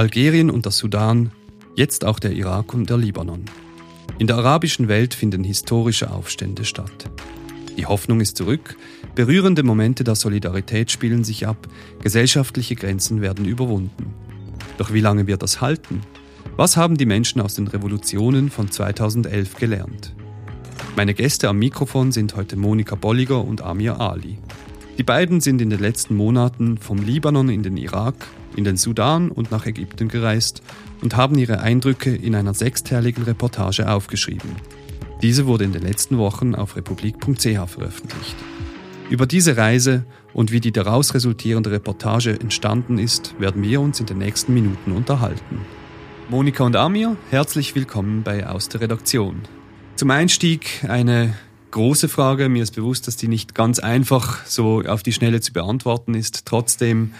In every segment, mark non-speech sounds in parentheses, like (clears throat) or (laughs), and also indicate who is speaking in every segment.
Speaker 1: Algerien und der Sudan, jetzt auch der Irak und der Libanon. In der arabischen Welt finden historische Aufstände statt. Die Hoffnung ist zurück, berührende Momente der Solidarität spielen sich ab, gesellschaftliche Grenzen werden überwunden. Doch wie lange wird das halten? Was haben die Menschen aus den Revolutionen von 2011 gelernt? Meine Gäste am Mikrofon sind heute Monika Bolliger und Amir Ali. Die beiden sind in den letzten Monaten vom Libanon in den Irak, in den Sudan und nach Ägypten gereist und haben ihre Eindrücke in einer sechsteiligen Reportage aufgeschrieben. Diese wurde in den letzten Wochen auf republik.ch veröffentlicht. Über diese Reise und wie die daraus resultierende Reportage entstanden ist, werden wir uns in den nächsten Minuten unterhalten. Monika und Amir, herzlich willkommen bei Aus der Redaktion. Zum Einstieg eine große Frage. Mir ist bewusst, dass die nicht ganz einfach so auf die Schnelle zu beantworten ist. Trotzdem,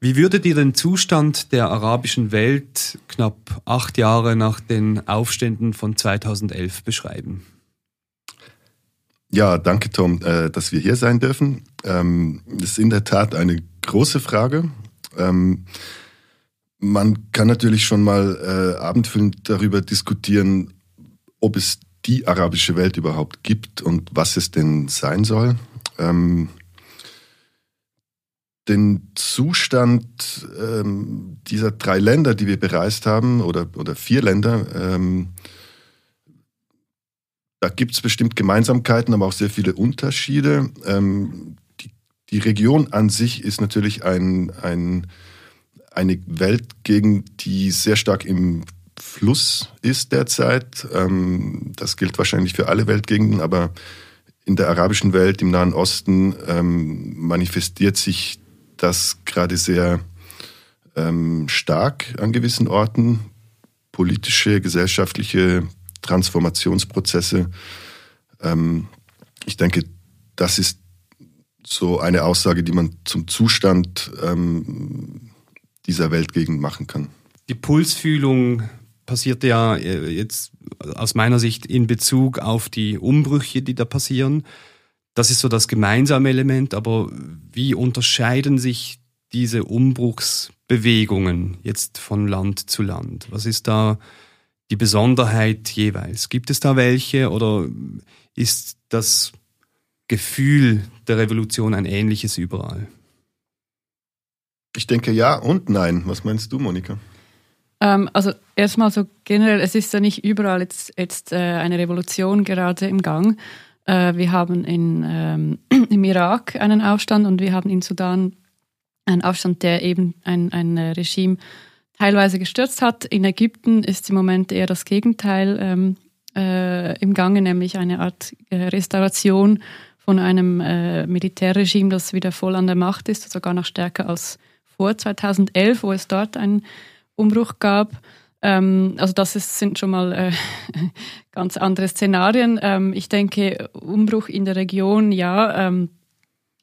Speaker 1: wie würdet ihr den Zustand der arabischen Welt knapp acht Jahre nach den Aufständen von 2011 beschreiben?
Speaker 2: Ja, danke Tom, äh, dass wir hier sein dürfen. Ähm, das ist in der Tat eine große Frage. Ähm, man kann natürlich schon mal äh, abendfüllend darüber diskutieren, ob es die arabische Welt überhaupt gibt und was es denn sein soll. Ähm, den Zustand ähm, dieser drei Länder, die wir bereist haben, oder, oder vier Länder, ähm, da gibt es bestimmt Gemeinsamkeiten, aber auch sehr viele Unterschiede. Ähm, die, die, Region an sich ist natürlich ein, ein, eine Weltgegend, die sehr stark im Fluss ist derzeit. Ähm, das gilt wahrscheinlich für alle Weltgegenden, aber in der arabischen Welt, im Nahen Osten, ähm, manifestiert sich das gerade sehr ähm, stark an gewissen Orten. Politische, gesellschaftliche Transformationsprozesse. ich denke, das ist so eine Aussage, die man zum Zustand dieser Weltgegend machen kann.
Speaker 1: Die Pulsfühlung passiert ja äh, jetzt aus meiner Sicht in Bezug auf die Umbrüche, die da passieren. Das ist so das gemeinsame Element, aber wie unterscheiden sich diese Umbruchsbewegungen jetzt von Land zu Land? Was ist da die Besonderheit jeweils? Gibt es da welche oder ist das Gefühl der Revolution ein ähnliches überall?
Speaker 2: Ich denke ja und nein. Was meinst du, Monika?
Speaker 3: Ähm, also erstmal so generell, es ist ja nicht überall jetzt, jetzt äh, eine Revolution gerade im Gang. Äh, wir haben in, ähm, (clears throat) im Irak einen Aufstand und wir haben in Sudan einen Aufstand, der eben ein, ein äh, Regime teilweise gestürzt hat. In Ägypten ist im Moment eher das Gegenteil ähm, äh, im Gange, nämlich eine Art äh, Restauration von einem äh, Militärregime, das wieder voll an der Macht ist, sogar noch stärker als vor 2011, wo es dort ein Umbruch gab. Ähm, also das ist, sind schon mal äh, (laughs) ganz andere Szenarien. Ähm, ich denke, Umbruch in der Region, ja, ähm,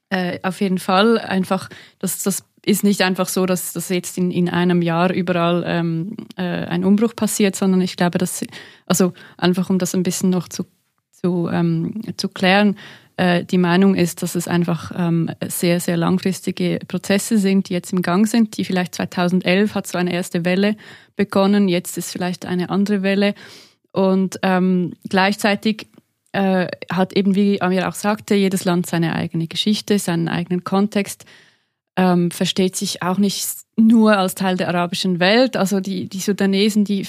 Speaker 3: äh, auf jeden Fall. Einfach, das, das ist nicht einfach so, dass das jetzt in, in einem Jahr überall ähm, äh, ein Umbruch passiert, sondern ich glaube, dass, also einfach um das ein bisschen noch zu, zu, ähm, zu klären, äh, die Meinung ist, dass es einfach ähm, sehr, sehr langfristige Prozesse sind, die jetzt im Gang sind. Die vielleicht 2011 hat so eine erste Welle begonnen, jetzt ist vielleicht eine andere Welle. Und ähm, gleichzeitig äh, hat eben, wie Amir auch sagte, jedes Land seine eigene Geschichte, seinen eigenen Kontext, ähm, versteht sich auch nicht nur als Teil der arabischen Welt. Also die, die Sudanesen, die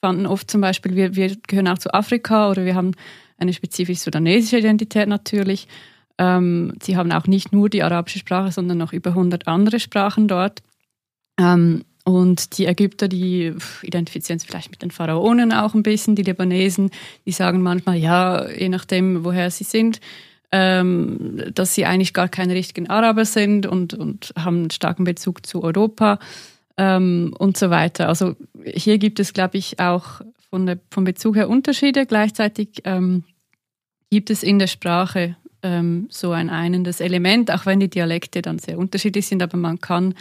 Speaker 3: fanden oft zum Beispiel, wir, wir gehören auch zu Afrika oder wir haben eine spezifisch sudanesische Identität natürlich. Ähm, sie haben auch nicht nur die arabische Sprache, sondern noch über 100 andere Sprachen dort. Ähm, und die Ägypter, die identifizieren sich vielleicht mit den Pharaonen auch ein bisschen. Die Libanesen, die sagen manchmal, ja, je nachdem, woher sie sind, ähm, dass sie eigentlich gar keine richtigen Araber sind und, und haben einen starken Bezug zu Europa ähm, und so weiter. Also hier gibt es, glaube ich, auch von der, vom Bezug her Unterschiede. Gleichzeitig ähm, gibt es in der Sprache ähm, so ein einendes Element, auch wenn die Dialekte dann sehr unterschiedlich sind, aber man kann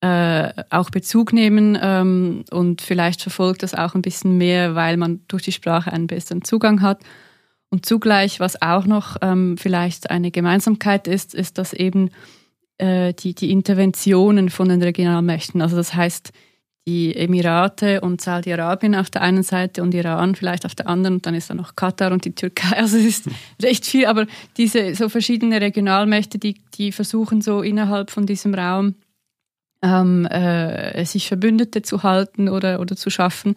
Speaker 3: äh, auch Bezug nehmen ähm, und vielleicht verfolgt das auch ein bisschen mehr, weil man durch die Sprache einen besseren Zugang hat. Und zugleich, was auch noch ähm, vielleicht eine Gemeinsamkeit ist, ist, dass eben äh, die, die Interventionen von den Regionalmächten, also das heißt, die Emirate und Saudi-Arabien auf der einen Seite und Iran vielleicht auf der anderen und dann ist da noch Katar und die Türkei. (laughs) Also es ist recht viel, aber diese so verschiedene Regionalmächte, die, die versuchen so innerhalb von diesem Raum ähm, äh, sich Verbündete zu halten oder, oder zu schaffen.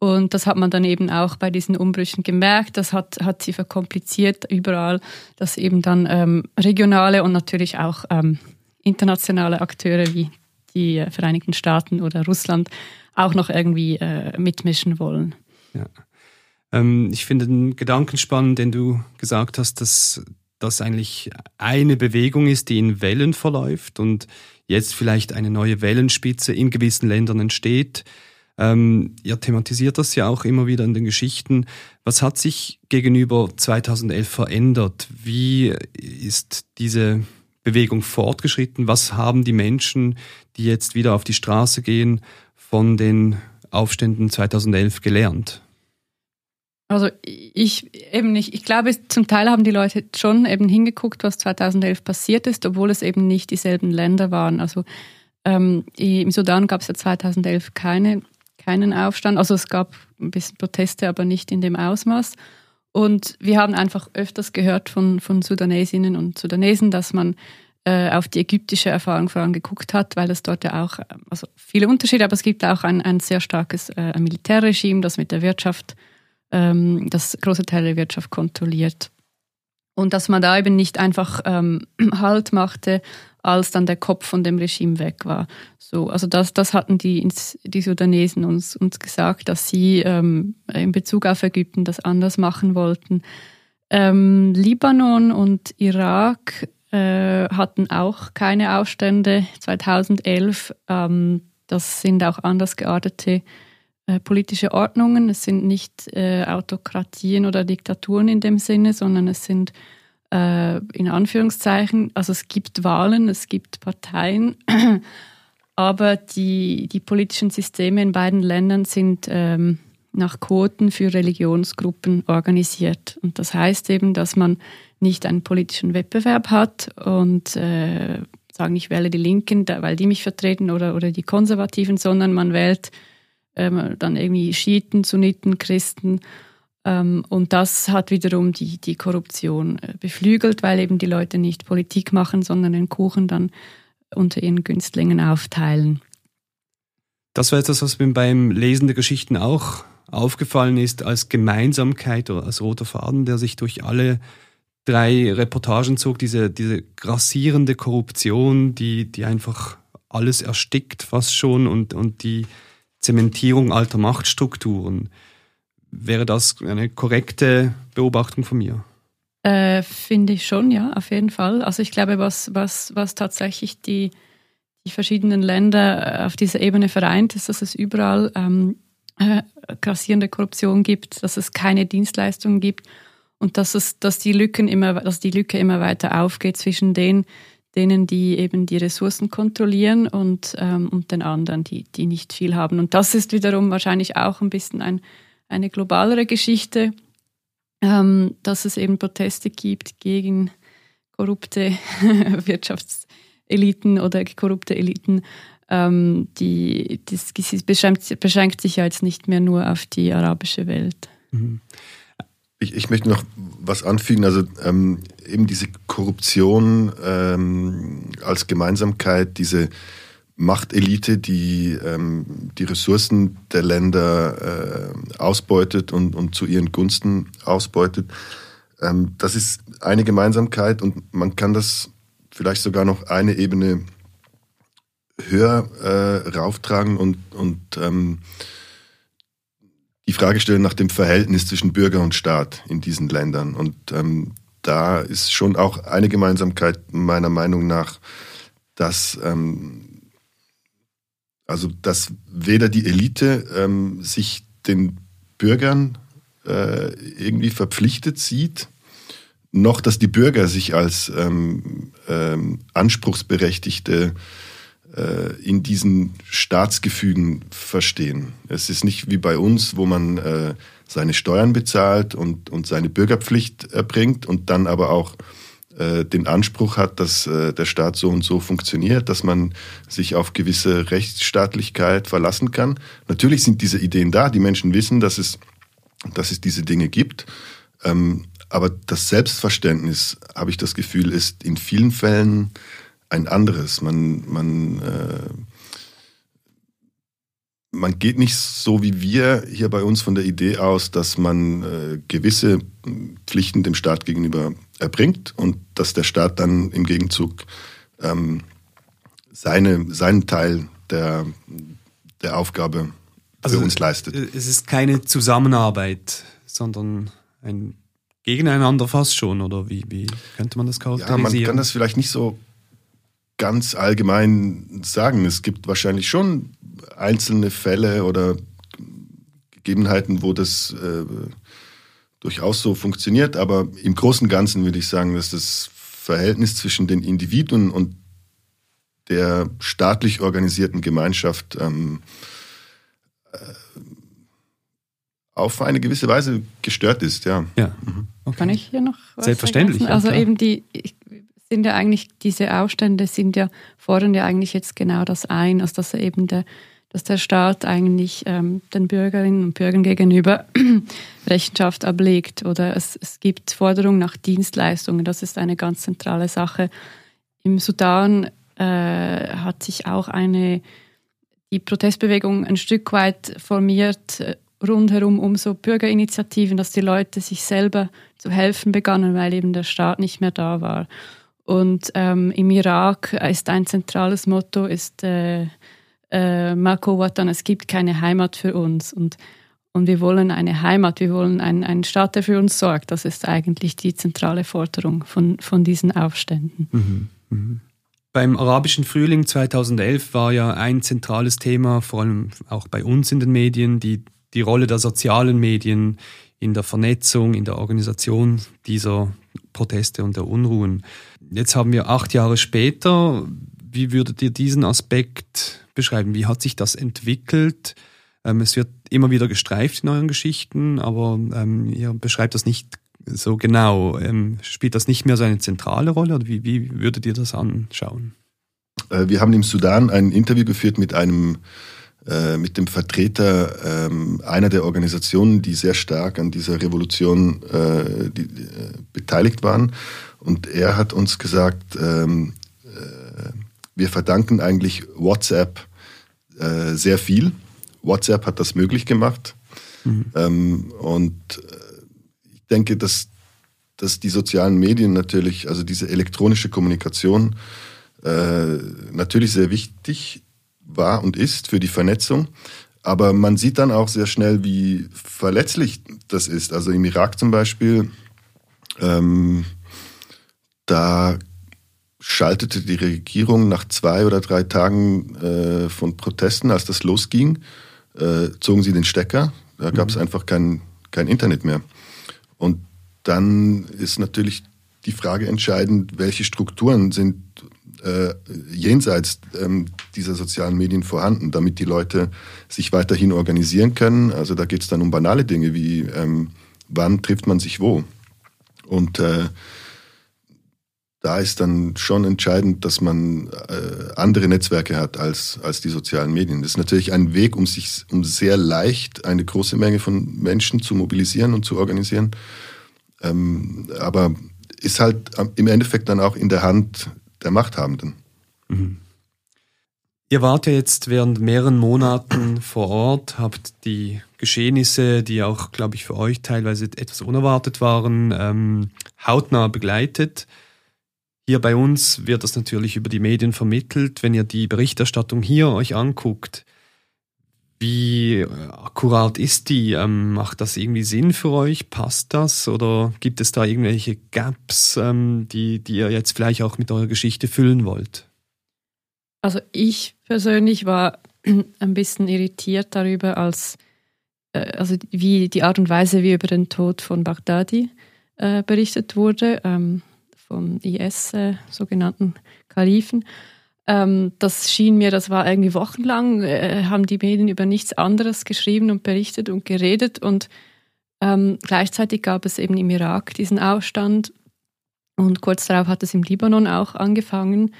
Speaker 3: Und das hat man dann eben auch bei diesen Umbrüchen gemerkt. Das hat, hat sie verkompliziert überall, dass eben dann ähm, regionale und natürlich auch ähm, internationale Akteure wie die Vereinigten Staaten oder Russland auch noch irgendwie äh, mitmischen wollen.
Speaker 1: Ja. Ähm, ich finde den Gedanken spannend, den du gesagt hast, dass das eigentlich eine Bewegung ist, die in Wellen verläuft und jetzt vielleicht eine neue Wellenspitze in gewissen Ländern entsteht. Ähm, ihr thematisiert das ja auch immer wieder in den Geschichten. Was hat sich gegenüber 2011 verändert? Wie ist diese Bewegung fortgeschritten? Was haben die Menschen, die jetzt wieder auf die Straße gehen, von den Aufständen 2011 gelernt?
Speaker 3: Also ich eben nicht. Ich glaube, zum Teil haben die Leute schon eben hingeguckt, was 2011 passiert ist, obwohl es eben nicht dieselben Länder waren. Also ähm, im Sudan gab es ja 2011 keine, keinen Aufstand. Also es gab ein bisschen Proteste, aber nicht in dem Ausmaß. Und wir haben einfach öfters gehört von, von Sudanesinnen und Sudanesen, dass man äh, auf die ägyptische Erfahrung vor allem geguckt hat, weil es dort ja auch, also viele Unterschiede, aber es gibt auch ein, ein sehr starkes äh, Militärregime, das mit der Wirtschaft, ähm, das große Teile der Wirtschaft kontrolliert. Und dass man da eben nicht einfach ähm, (clears throat) Halt machte, als dann der Kopf von dem Regime weg war. So, also das, das hatten die, die Sudanesen uns, uns gesagt, dass sie ähm, in Bezug auf Ägypten das anders machen wollten. Ähm, Libanon und Irak äh, hatten auch keine Aufstände 2011. Ähm, das sind auch anders geartete äh, politische Ordnungen. Es sind nicht äh, Autokratien oder Diktaturen in dem Sinne, sondern es sind äh, in Anführungszeichen, also es gibt Wahlen, es gibt Parteien, (clears throat) aber die, die politischen Systeme in beiden Ländern sind ähm, nach Quoten für Religionsgruppen organisiert. Und das heißt eben, dass man nicht einen politischen Wettbewerb hat und äh, sagen, ich wähle die Linken, weil die mich vertreten oder, oder die Konservativen, sondern man wählt ähm, dann irgendwie Schiiten, Sunniten, Christen ähm, und das hat wiederum die, die Korruption äh, beflügelt, weil eben die Leute nicht Politik machen, sondern den Kuchen dann unter ihren Günstlingen aufteilen.
Speaker 1: Das war etwas, was mir beim Lesen der Geschichten auch aufgefallen ist, als Gemeinsamkeit oder als roter Faden, der sich durch alle drei Reportagen zog, diese, diese grassierende Korruption, die, die einfach alles erstickt fast schon und, und die Zementierung alter Machtstrukturen. Wäre das eine korrekte Beobachtung von mir?
Speaker 3: Äh, Finde ich schon, ja, auf jeden Fall. Also ich glaube, was, was, was tatsächlich die, die verschiedenen Länder äh, auf dieser Ebene vereint, ist, dass es überall ähm, äh, grassierende Korruption gibt, dass es keine Dienstleistungen gibt und dass es, dass die Lücken immer, dass die Lücke immer weiter aufgeht zwischen den, denen, die eben die Ressourcen kontrollieren und, ähm, und den anderen, die, die nicht viel haben. Und das ist wiederum wahrscheinlich auch ein bisschen ein eine globalere Geschichte, ähm, dass es eben Proteste gibt gegen korrupte (laughs) Wirtschaftseliten oder korrupte Eliten. Ähm, die, das, beschränkt, beschränkt, sich ja jetzt nicht mehr nur auf die arabische Welt. Mhm.
Speaker 2: Ich, ich, möchte noch was anfügen. Also ähm, eben diese Korruption ähm, als Gemeinsamkeit, diese Machtelite, die ähm, die Ressourcen der Länder äh, ausbeutet und, und zu ihren Gunsten ausbeutet. Ähm, das ist eine Gemeinsamkeit und man kann das vielleicht sogar noch eine Ebene höher äh, rauftragen und, und ähm, die Frage stellen nach dem Verhältnis zwischen Bürger und Staat in diesen Ländern. Und ähm, da ist schon auch eine Gemeinsamkeit meiner Meinung nach, dass ähm, also, dass weder die Elite ähm, sich den Bürgern äh, irgendwie verpflichtet sieht, noch dass die Bürger sich als ähm, ähm, Anspruchsberechtigte in diesen Staatsgefügen verstehen. Es ist nicht wie bei uns, wo man äh, seine Steuern bezahlt und, und seine Bürgerpflicht erbringt und dann aber auch äh, den Anspruch hat, dass äh, der Staat so und so funktioniert, dass man sich auf gewisse Rechtsstaatlichkeit verlassen kann. Natürlich sind diese Ideen da, die Menschen wissen, dass es, dass es diese Dinge gibt. Ähm, aber das Selbstverständnis, habe ich das Gefühl, ist in vielen Fällen ein anderes. Man, man, äh, man geht nicht so wie wir hier bei uns von der Idee aus, dass man äh, gewisse Pflichten dem Staat gegenüber erbringt und dass der Staat dann im Gegenzug ähm, seine, seinen Teil der, der Aufgabe also für uns leistet.
Speaker 1: Es ist keine Zusammenarbeit, sondern ein Gegeneinander fast schon, oder wie, wie könnte man das charakterisieren?
Speaker 2: Ja, man kann das vielleicht nicht so ganz allgemein sagen. Es gibt wahrscheinlich schon einzelne Fälle oder Gegebenheiten, wo das äh, durchaus so funktioniert, aber im Großen und Ganzen würde ich sagen, dass das Verhältnis zwischen den Individuen und der staatlich organisierten Gemeinschaft ähm, äh, auf eine gewisse Weise gestört ist, ja.
Speaker 1: ja.
Speaker 3: Mhm. Okay. Kann ich hier noch
Speaker 1: was Selbstverständlich.
Speaker 3: Ja, also eben die, ich, sind ja eigentlich, diese Aufstände sind ja, fordern ja eigentlich jetzt genau das ein, also dass eben der, dass der Staat eigentlich ähm, den Bürgerinnen und Bürgern gegenüber (clears throat) Rechenschaft ablegt oder es, es gibt Forderungen nach Dienstleistungen. Das ist eine ganz zentrale Sache. Im Sudan äh, hat sich auch eine die Protestbewegung ein Stück weit formiert äh, rundherum um so Bürgerinitiativen, dass die Leute sich selber zu helfen begannen, weil eben der Staat nicht mehr da war. Und ähm, im Irak ist ein zentrales Motto, ist äh, äh, Mako Watan, es gibt keine Heimat für uns. Und, und wir wollen eine Heimat, wir wollen einen, einen Staat, der für uns sorgt. Das ist eigentlich die zentrale Forderung von, von diesen Aufständen. Mhm.
Speaker 1: Mhm. Beim arabischen Frühling 2011 war ja ein zentrales Thema, vor allem auch bei uns in den Medien, die, die Rolle der sozialen Medien in der Vernetzung, in der Organisation dieser Proteste und der Unruhen. Jetzt haben wir acht Jahre später. Wie würdet ihr diesen Aspekt beschreiben? Wie hat sich das entwickelt? Ähm, es wird immer wieder gestreift in euren Geschichten, aber ähm, ihr beschreibt das nicht so genau. Ähm, spielt das nicht mehr so eine zentrale Rolle oder wie, wie würdet ihr das anschauen?
Speaker 2: Äh, wir haben im Sudan ein Interview geführt mit einem äh, mit dem Vertreter ähm, einer der Organisationen, die sehr stark an dieser Revolution äh, die, äh, beteiligt waren. Und er hat uns gesagt, ähm, äh, wir verdanken eigentlich WhatsApp äh, sehr viel. WhatsApp hat das möglich gemacht. Mhm. Ähm, und ich denke, dass, dass die sozialen Medien natürlich, also diese elektronische Kommunikation, natürlich sehr wichtig war und ist für die Vernetzung. Aber man sieht dann auch sehr schnell, wie verletzlich das ist. Also im Irak zum Beispiel, ähm, da schaltete die Regierung nach zwei oder drei Tagen äh, von Protesten, als das losging, äh, zogen sie den Stecker. Da gab es mhm. einfach kein, kein Internet mehr. Und dann ist natürlich die Frage entscheidend, welche Strukturen sind äh, jenseits ähm, dieser sozialen Medien vorhanden, damit die Leute sich weiterhin organisieren können. Also da geht es dann um banale Dinge wie, ähm, wann trifft man sich wo. Und äh, da ist dann schon entscheidend, dass man äh, andere Netzwerke hat als, als die sozialen Medien. Das ist natürlich ein Weg, um sich um sehr leicht eine große Menge von Menschen zu mobilisieren und zu organisieren. Ähm, aber ist halt im Endeffekt dann auch in der Hand der Machthabenden. Mhm.
Speaker 1: Ihr wart ja jetzt während mehreren Monaten vor Ort, habt die Geschehnisse, die auch, glaube ich, für euch teilweise etwas unerwartet waren, ähm, hautnah begleitet. Hier bei uns wird das natürlich über die Medien vermittelt. Wenn ihr die Berichterstattung hier euch anguckt, wie äh, akkurat ist die? Ähm, macht das irgendwie Sinn für euch? Passt das? Oder gibt es da irgendwelche Gaps, ähm, die, die ihr jetzt vielleicht auch mit eurer Geschichte füllen wollt?
Speaker 3: Also ich persönlich war (clears throat) ein bisschen irritiert darüber, als äh, also wie die Art und Weise, wie über den Tod von Baghdadi äh, berichtet wurde, ähm, vom IS äh, sogenannten Kalifen. Ähm, das schien mir, das war irgendwie wochenlang, äh, haben die Medien über nichts anderes geschrieben und berichtet und geredet und ähm, gleichzeitig gab es eben im Irak diesen Aufstand Und kurz darauf hat es im Libanon auch angefangen.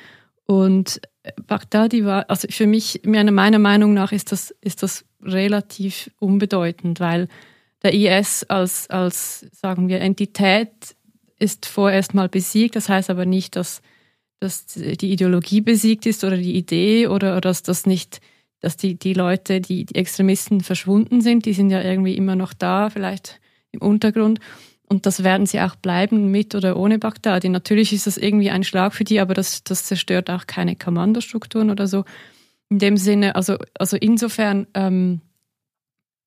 Speaker 3: Und Baghdadi war, also für mich, meiner Meinung nach ist das, ist das relativ unbedeutend, weil der IS als, als, sagen wir, Entität ist vorerst mal besiegt. Das heißt aber nicht, dass, dass die Ideologie besiegt ist oder die Idee oder, oder dass das nicht, dass die, die Leute, die, die Extremisten verschwunden sind. Die sind ja irgendwie immer noch da, vielleicht im Untergrund. Und das werden sie auch bleiben, mit oder ohne Bagdadi. Natürlich ist das irgendwie ein Schlag für die, aber das, das zerstört auch keine Kommandostrukturen oder so. In dem Sinne, also, also insofern ähm,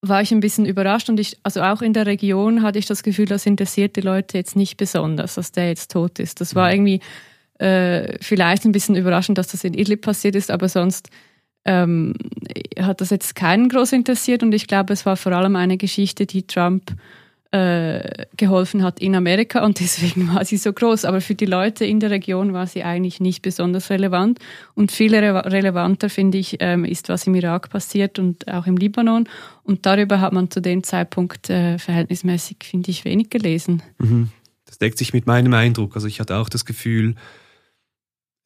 Speaker 3: war ich ein bisschen überrascht und ich, also auch in der Region hatte ich das Gefühl, das interessiert die Leute jetzt nicht besonders, dass der jetzt tot ist. Das war mhm. irgendwie äh, vielleicht ein bisschen überraschend, dass das in Idlib passiert ist, aber sonst ähm, hat das jetzt keinen groß interessiert und ich glaube, es war vor allem eine Geschichte, die Trump äh, geholfen hat in Amerika und (laughs) deswegen war sie so groß. Aber für die Leute in der Region war sie eigentlich nicht besonders relevant. Und viel re relevanter, finde ich, ähm, ist, was im Irak passiert und auch im Libanon. Und darüber hat man zu dem Zeitpunkt äh, verhältnismäßig, finde ich, wenig gelesen.
Speaker 1: Mhm. Das deckt sich mit meinem Eindruck. Also ich hatte auch das Gefühl,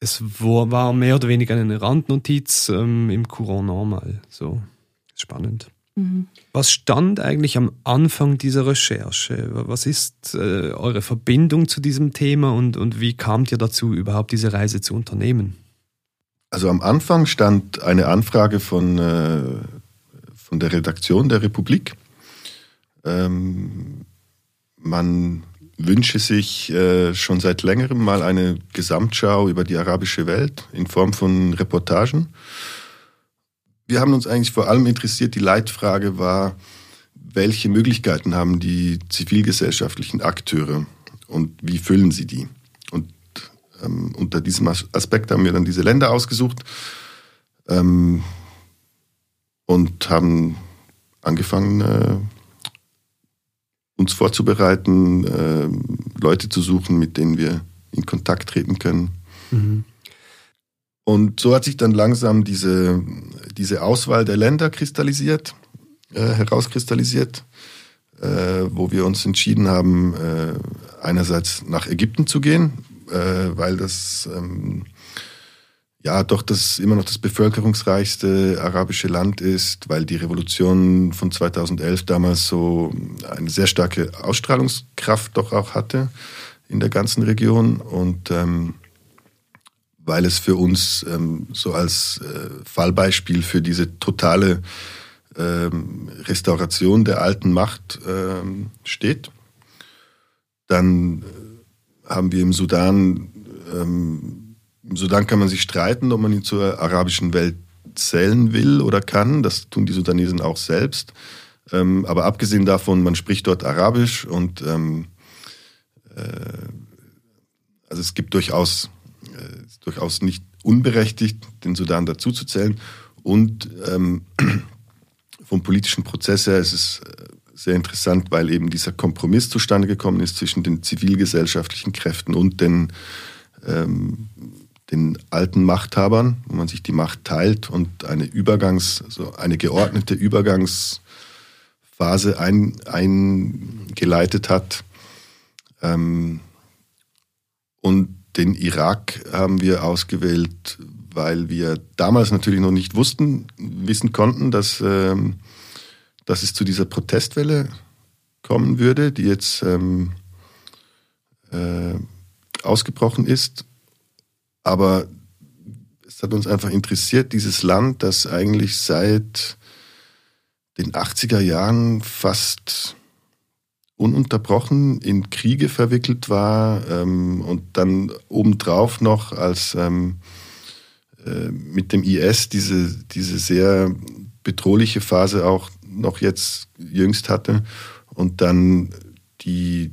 Speaker 1: es war mehr oder weniger eine Randnotiz ähm, im Courant normal. So spannend. Mhm. Was stand eigentlich am Anfang dieser Recherche? Was ist äh, eure Verbindung zu diesem Thema und, und wie kamt ihr dazu, überhaupt diese Reise zu unternehmen?
Speaker 2: Also am Anfang stand eine Anfrage von, äh, von der Redaktion der Republik. Ähm, man wünsche sich äh, schon seit längerem mal eine Gesamtschau über die arabische Welt in Form von Reportagen wir haben uns eigentlich vor allem interessiert, die Leitfrage war, welche Möglichkeiten haben die zivilgesellschaftlichen Akteure und wie füllen sie die? Und ähm, unter diesem Aspekt haben wir dann diese Länder ausgesucht ähm, und haben angefangen, äh, uns vorzubereiten, äh, Leute zu suchen, mit denen wir in Kontakt treten können. Mhm. Und so hat sich dann langsam diese, diese Auswahl der Länder kristallisiert, äh, herauskristallisiert, äh, wo wir uns entschieden haben, äh, einerseits nach Ägypten zu gehen, äh, weil das ähm, ja doch das immer noch das bevölkerungsreichste arabische Land ist, weil die Revolution von 2011 damals so eine sehr starke Ausstrahlungskraft doch auch hatte in der ganzen Region und ähm, weil es für uns ähm, so als äh, Fallbeispiel für diese totale ähm, Restauration der alten Macht ähm, steht. Dann äh, haben wir im Sudan, Sudan kann man sich streiten, ob man ihn zur arabischen Welt zählen will oder kann. Das tun die Sudanesen auch selbst. Ähm, aber abgesehen davon, man spricht dort Arabisch und ähm, äh, also es gibt durchaus äh, durchaus nicht unberechtigt, den Sudan dazuzuzählen. Und ähm, (clears throat) vom politischen Prozess her ist es äh, sehr interessant, weil eben dieser Kompromiss zustande gekommen ist zwischen den zivilgesellschaftlichen Kräften und den, ähm, den alten Machthabern, wo man sich die Macht teilt und eine Übergangs, also eine geordnete Übergangsphase ein, eingeleitet hat. Ähm, und den Irak haben wir ausgewählt, weil wir damals natürlich noch nicht wussten, wissen konnten, dass, ähm, dass es zu dieser Protestwelle kommen würde, die jetzt ähm, äh, ausgebrochen ist. Aber es hat uns einfach interessiert, dieses Land, das eigentlich seit den 80er Jahren fast ununterbrochen in Kriege verwickelt war ähm, und dann obendrauf noch als ähm, äh, mit dem IS diese, diese sehr bedrohliche Phase auch noch jetzt jüngst hatte und dann die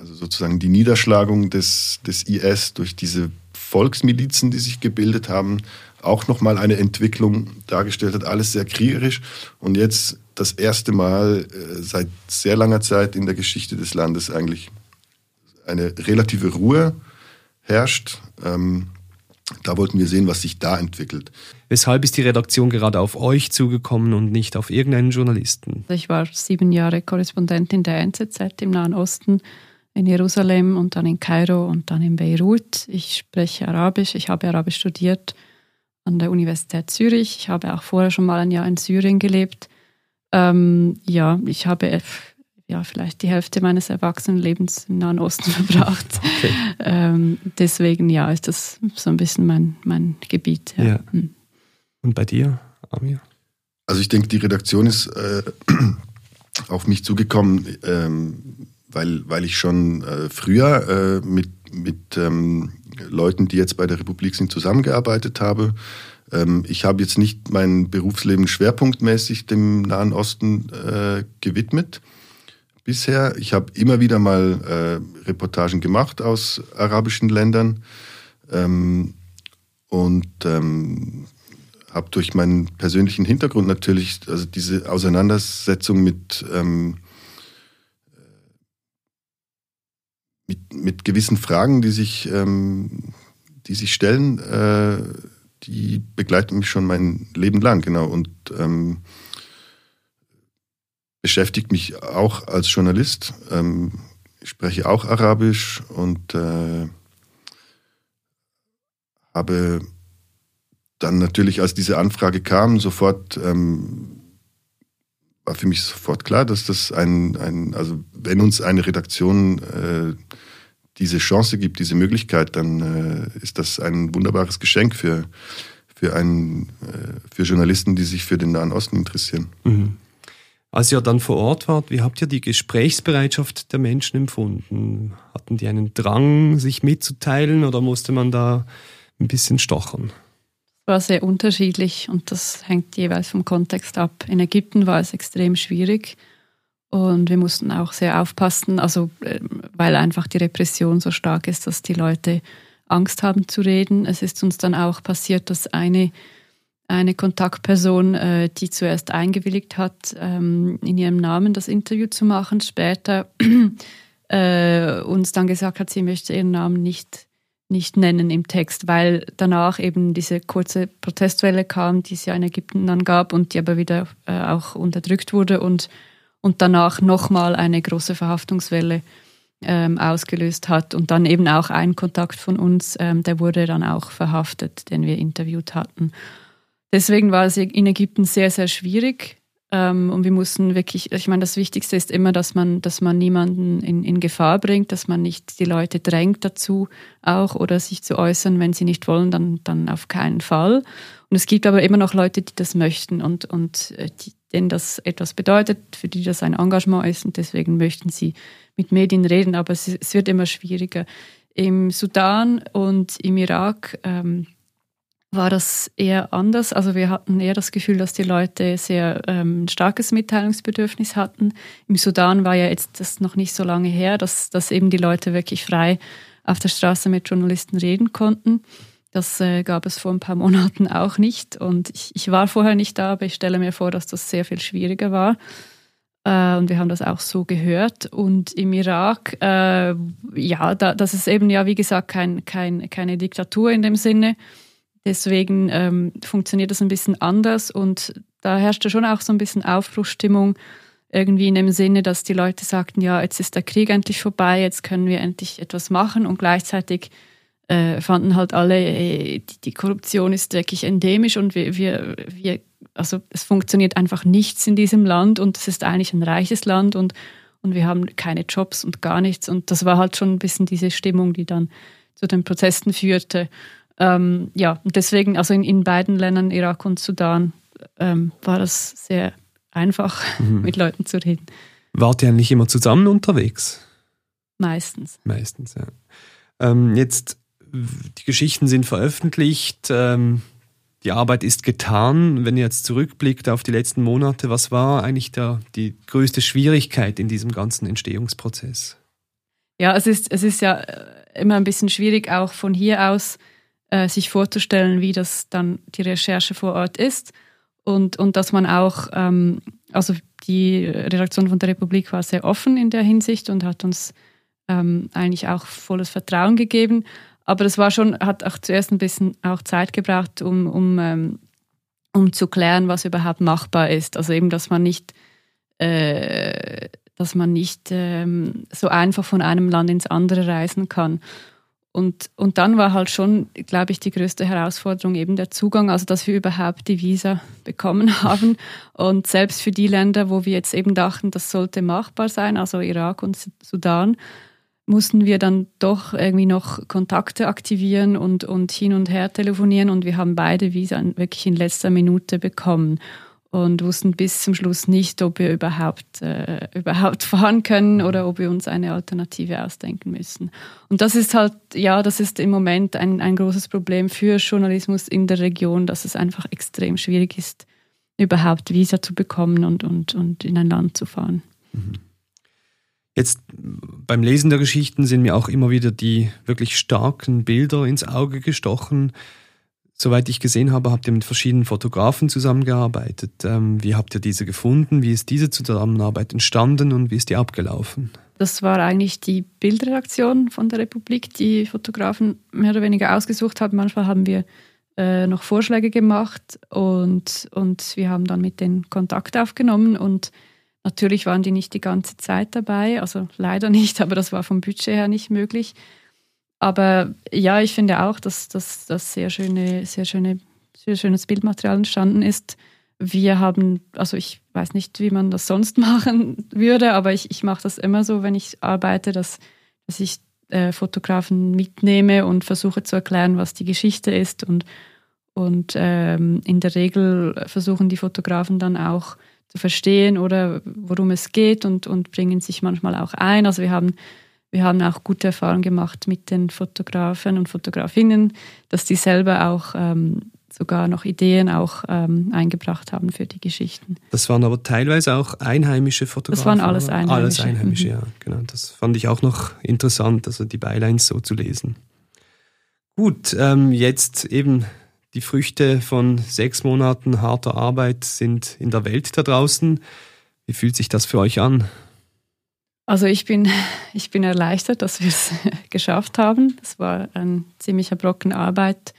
Speaker 2: also sozusagen die Niederschlagung des, des IS durch diese Volksmilizen, die sich gebildet haben, auch nochmal eine Entwicklung dargestellt hat. Alles sehr kriegerisch. Und jetzt das erste Mal äh, seit sehr langer Zeit in der Geschichte des Landes eigentlich eine relative Ruhe herrscht. Ähm, da wollten wir sehen, was sich da entwickelt.
Speaker 1: Weshalb ist die Redaktion gerade auf euch zugekommen und nicht auf irgendeinen Journalisten?
Speaker 3: Ich war sieben Jahre Korrespondentin der NZZ im Nahen Osten in Jerusalem und dann in Kairo und dann in Beirut. Ich spreche Arabisch, ich habe Arabisch studiert an der Universität Zürich. Ich habe auch vorher schon mal ein Jahr in Syrien gelebt. Ähm, ja, ich habe ja, vielleicht die Hälfte meines Erwachsenenlebens im Nahen Osten (laughs) verbracht. Okay. Ähm, deswegen ja, ist das so ein bisschen mein, mein Gebiet. Ja. ja. Hm.
Speaker 1: Und bei dir, Amir?
Speaker 2: Also ich denke, die Redaktion ist äh, (clears throat) auf mich zugekommen, ähm, weil, weil ich schon äh, früher äh, mit, mit ähm, Leuten, die jetzt bei der Republik sind, zusammengearbeitet habe. Ähm, ich habe jetzt nicht mein Berufsleben schwerpunktmäßig dem Nahen Osten äh, gewidmet bisher. Ich habe immer wieder mal äh, Reportagen gemacht aus arabischen Ländern ähm, und ähm, habe durch meinen persönlichen Hintergrund natürlich, also diese Auseinandersetzung mit, ähm, mit, mit, gewissen Fragen, die sich, ähm, die sich stellen, äh, die begleiten mich schon mein Leben lang, genau. Und ähm, beschäftigt mich auch als Journalist. Ähm, ich spreche auch Arabisch und äh, habe dann natürlich, als diese Anfrage kam, sofort ähm, war für mich sofort klar, dass das ein, ein also wenn uns eine Redaktion äh, diese Chance gibt, diese Möglichkeit, dann äh, ist das ein wunderbares Geschenk für, für, einen, äh, für Journalisten, die sich für den Nahen Osten interessieren.
Speaker 1: Mhm. Als ihr dann vor Ort wart, wie habt ihr die Gesprächsbereitschaft der Menschen empfunden? Hatten die einen Drang, sich mitzuteilen oder musste man da ein bisschen stochern?
Speaker 3: War sehr unterschiedlich und das hängt jeweils vom Kontext ab. In Ägypten war es extrem schwierig und wir mussten auch sehr aufpassen, also ähm, weil einfach die Repression so stark ist, dass die Leute Angst haben zu reden. Es ist uns dann auch passiert, dass eine eine Kontaktperson, äh, die zuerst eingewilligt hat, ähm, in ihrem Namen das Interview zu machen, später (clears throat) äh, uns dann gesagt hat, sie möchte ihren Namen nicht, nicht nennen im Text, weil danach eben diese kurze Protestwelle kam, die es ja in Ägypten dann gab und die aber wieder äh, auch unterdrückt wurde und, und danach nochmal eine große Verhaftungswelle ähm, ausgelöst hat und dann eben auch ein Kontakt von uns, ähm, der wurde dann auch verhaftet, den wir interviewt hatten. Deswegen war es in Ägypten sehr, sehr schwierig. Ähm, und wir mussten wirklich, ich meine, das Wichtigste ist immer, dass man, dass man niemanden in, in Gefahr bringt, dass man nicht die Leute drängt dazu auch oder sich zu äußern, wenn sie nicht wollen, dann, dann auf keinen Fall. Und es gibt aber immer noch Leute, die das möchten und, und äh, die, denen das etwas bedeutet, für die das ein Engagement ist und deswegen möchten sie mit Medien reden, aber es, es wird immer schwieriger. Im Sudan und im Irak ähm, war das eher anders. Also wir hatten eher das Gefühl, dass die Leute sehr ähm, starkes Mitteilungsbedürfnis hatten. Im Sudan war ja jetzt das noch nicht so lange her, dass, dass eben die Leute wirklich frei auf der Straße mit Journalisten reden konnten. Das äh, gab es vor ein paar (laughs) Monaten auch nicht. Und ich, ich, war vorher nicht da, aber ich stelle mir vor, dass das sehr viel schwieriger war. Äh, und wir haben das auch so gehört. Und im Irak, äh, ja, da, das ist eben ja, wie gesagt, kein, kein, keine Diktatur in dem Sinne Deswegen ähm, funktioniert das ein bisschen anders und da herrschte schon auch so ein bisschen Aufbruchsstimmung, irgendwie in dem Sinne, dass die Leute sagten, ja, jetzt ist der Krieg endlich vorbei, jetzt können wir endlich etwas machen und gleichzeitig äh, fanden halt alle, ey, die, die, Korruption ist wirklich endemisch und wir, wir, wir, also es funktioniert einfach nichts in diesem Land und es ist eigentlich ein reiches Land und, und wir haben keine Jobs und gar nichts und das war halt schon ein bisschen diese Stimmung, die dann zu den Protesten führte. Ähm, ja, deswegen, also in, in, beiden Ländern, Irak und Sudan, ähm, war das sehr einfach, mhm. (laughs) mit Leuten zu reden.
Speaker 1: Wart ihr eigentlich immer zusammen unterwegs?
Speaker 3: Meistens.
Speaker 1: Meistens, ja. Ähm, jetzt, die Geschichten sind veröffentlicht, ähm, die Arbeit ist getan. Wenn ihr jetzt zurückblickt auf die letzten Monate, was war eigentlich der, die größte Schwierigkeit in diesem ganzen Entstehungsprozess?
Speaker 3: Ja, es ist, es ist ja äh, immer ein bisschen schwierig, auch von hier aus äh, sich vorzustellen, wie das dann die Recherche vor Ort ist und, und dass man auch, ähm, also die Redaktion von der Republik war sehr offen in der Hinsicht und hat uns ähm, eigentlich auch volles Vertrauen gegeben. Aber das war schon, hat auch zuerst ein bisschen auch Zeit gebraucht, um, um, ähm, um zu klären, was überhaupt machbar ist. Also eben, dass man nicht äh, dass man nicht ähm, so einfach von einem Land ins andere reisen kann. Und, und dann war halt schon, glaube ich, die größte Herausforderung eben der Zugang, also dass wir überhaupt die Visa bekommen (laughs) haben. Und selbst für die Länder, wo wir jetzt eben dachten, das sollte machbar sein, also Irak und Sudan, mussten wir dann doch irgendwie noch Kontakte aktivieren und, und hin und her telefonieren und wir haben beide Visa wirklich in letzter Minute bekommen und wussten bis zum Schluss nicht, ob wir überhaupt, äh, überhaupt (laughs) fahren können oder ob wir uns eine Alternative ausdenken müssen. Und das ist halt, ja, das ist im Moment ein, ein großes Problem für Journalismus in der Region, dass es einfach extrem schwierig ist, überhaupt Visa zu bekommen und, und, und in ein Land zu fahren. Mhm.
Speaker 1: Jetzt beim Lesen der Geschichten sind mir auch immer wieder die wirklich starken Bilder ins Auge gestochen Soweit ich gesehen habe, habt ihr mit verschiedenen Fotografen zusammengearbeitet. Ähm, wie habt ihr diese gefunden? Wie ist diese Zusammenarbeit entstanden und wie ist die abgelaufen?
Speaker 3: Das war eigentlich die Bildredaktion von der Republik, die Fotografen mehr oder weniger ausgesucht haben. Manchmal haben wir äh, noch Vorschläge gemacht und, und wir haben dann mit denen Kontakt aufgenommen und natürlich waren die nicht die ganze Zeit dabei, also leider nicht, (laughs) aber das war vom Budget her nicht möglich. Aber ja, ich finde auch, dass das sehr, schöne, sehr, schöne, sehr schönes Bildmaterial entstanden ist. Wir haben, also ich weiß nicht, wie man das sonst (laughs) machen würde, aber ich, ich mache das immer so, wenn ich arbeite, dass, dass ich äh, Fotografen mitnehme und versuche zu erklären, was die Geschichte ist. Und, und ähm, in der Regel versuchen die Fotografen dann auch zu verstehen oder worum es geht und, und bringen sich manchmal auch ein. Also wir haben wir haben auch gute Erfahrungen gemacht mit den Fotografen und Fotografinnen, dass die selber auch ähm, sogar noch Ideen auch ähm, eingebracht haben für die Geschichten.
Speaker 1: Das waren aber teilweise auch einheimische Fotografen.
Speaker 3: Das waren alles Einheimische.
Speaker 1: Alles Einheimische, mhm. ja, genau. Das fand ich auch noch interessant, also die Bylines so zu lesen. Gut, ähm, jetzt eben die Früchte von sechs Monaten harter Arbeit sind in der Welt da draußen. Wie fühlt sich das für euch an?
Speaker 3: Also ich bin, ich bin erleichtert, dass wir es (laughs) geschafft haben. Das war ein ziemlicher Brocken Arbeit,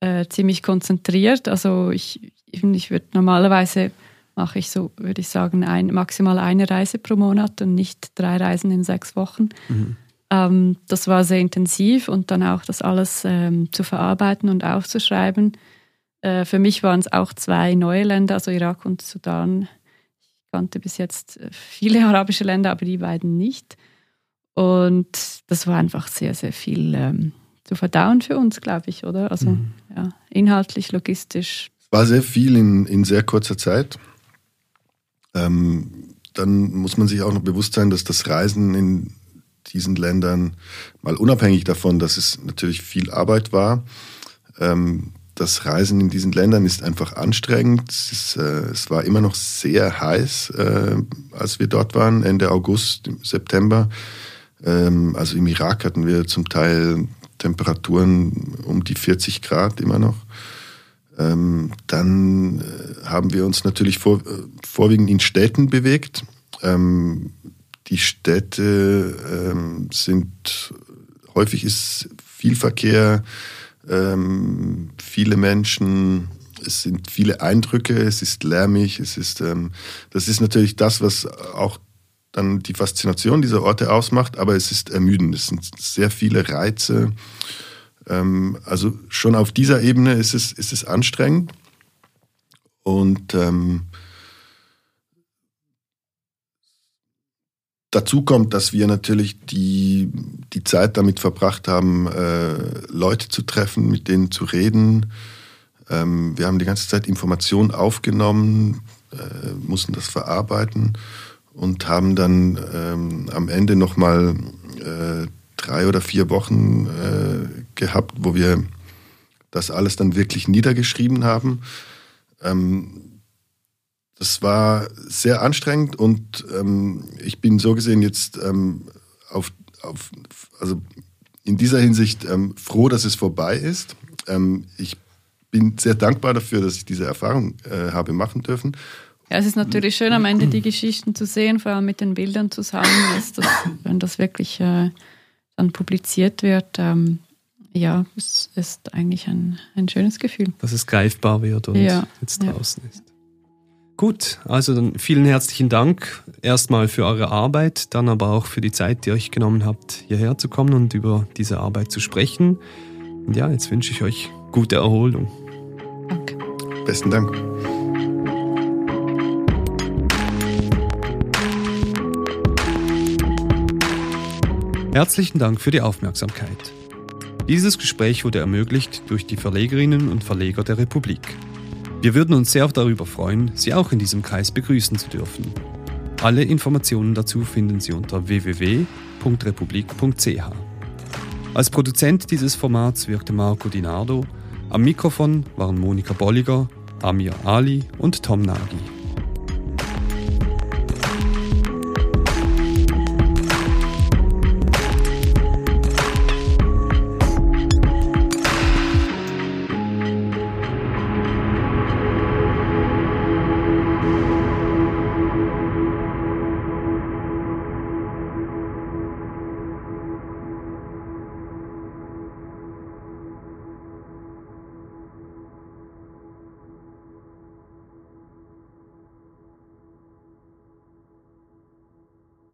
Speaker 3: äh, ziemlich konzentriert. Also ich, ich würde normalerweise mache ich so, würde ich sagen, ein, maximal eine Reise pro Monat und nicht drei Reisen in sechs Wochen. Mhm. Ähm, das war sehr intensiv und dann auch das alles ähm, zu verarbeiten und aufzuschreiben. Äh, für mich waren es auch zwei neue Länder, also Irak und Sudan, kannte bis jetzt äh, viele arabische Länder, aber die beiden nicht. Und das war einfach sehr, sehr viel ähm, zu verdauen für uns, glaube ich, oder? Also mhm. ja, inhaltlich, logistisch.
Speaker 2: Es war sehr viel in, in sehr kurzer Zeit. Ähm, dann muss man sich auch noch bewusst sein, dass das Reisen in diesen Ländern, mal unabhängig davon, dass es natürlich viel Arbeit war, ähm, das Reisen in diesen Ländern ist einfach anstrengend. Es, ist, äh, es war immer noch sehr heiß, äh, als wir dort waren, Ende August, September. Ähm, also im Irak hatten wir zum Teil Temperaturen um die 40 Grad immer noch. Ähm, dann äh, haben wir uns natürlich vor, äh, vorwiegend in Städten bewegt. Ähm, die Städte ähm, sind häufig ist viel Verkehr, ähm, viele Menschen, es sind viele Eindrücke, es ist lärmig, es ist, ähm, das ist natürlich das, was auch dann die Faszination dieser Orte ausmacht, aber es ist ermüdend. Es sind sehr viele Reize. Ähm, also schon auf dieser Ebene ist es, ist es anstrengend. Und ähm, Dazu kommt, dass wir natürlich die, die Zeit damit verbracht haben, äh, Leute zu treffen, mit denen zu reden. Ähm, wir haben die ganze Zeit Informationen aufgenommen, äh, mussten das verarbeiten und haben dann ähm, am Ende nochmal äh, drei oder vier Wochen äh, gehabt, wo wir das alles dann wirklich niedergeschrieben haben. Ähm, das war sehr anstrengend und ähm, ich bin so gesehen jetzt ähm, auf, auf, also in dieser Hinsicht ähm, froh, dass es vorbei ist. Ähm, ich bin sehr dankbar dafür, dass ich diese Erfahrung äh, habe machen dürfen.
Speaker 3: Ja, es ist natürlich schön, am Ende die Geschichten zu sehen, vor allem mit den Bildern zusammen, dass das, wenn das wirklich äh, dann publiziert wird. Ähm, ja, es ist eigentlich ein, ein schönes Gefühl.
Speaker 1: Dass es greifbar wird und ja, jetzt draußen ja. ist. Gut, also dann vielen herzlichen Dank erstmal für eure Arbeit, dann aber auch für die Zeit, die ihr euch genommen habt, hierher zu kommen und über diese Arbeit zu sprechen. Und ja, jetzt wünsche ich euch gute Erholung.
Speaker 3: Danke.
Speaker 2: Besten Dank.
Speaker 1: Herzlichen Dank für die Aufmerksamkeit. Dieses Gespräch wurde ermöglicht durch die Verlegerinnen und Verleger der Republik. Wir würden uns sehr darüber freuen, Sie auch in diesem Kreis begrüßen zu dürfen. Alle Informationen dazu finden Sie unter www.republik.ch. Als Produzent dieses Formats wirkte Marco Dinardo. Am Mikrofon waren Monika Bolliger, Amir Ali und Tom Nagy.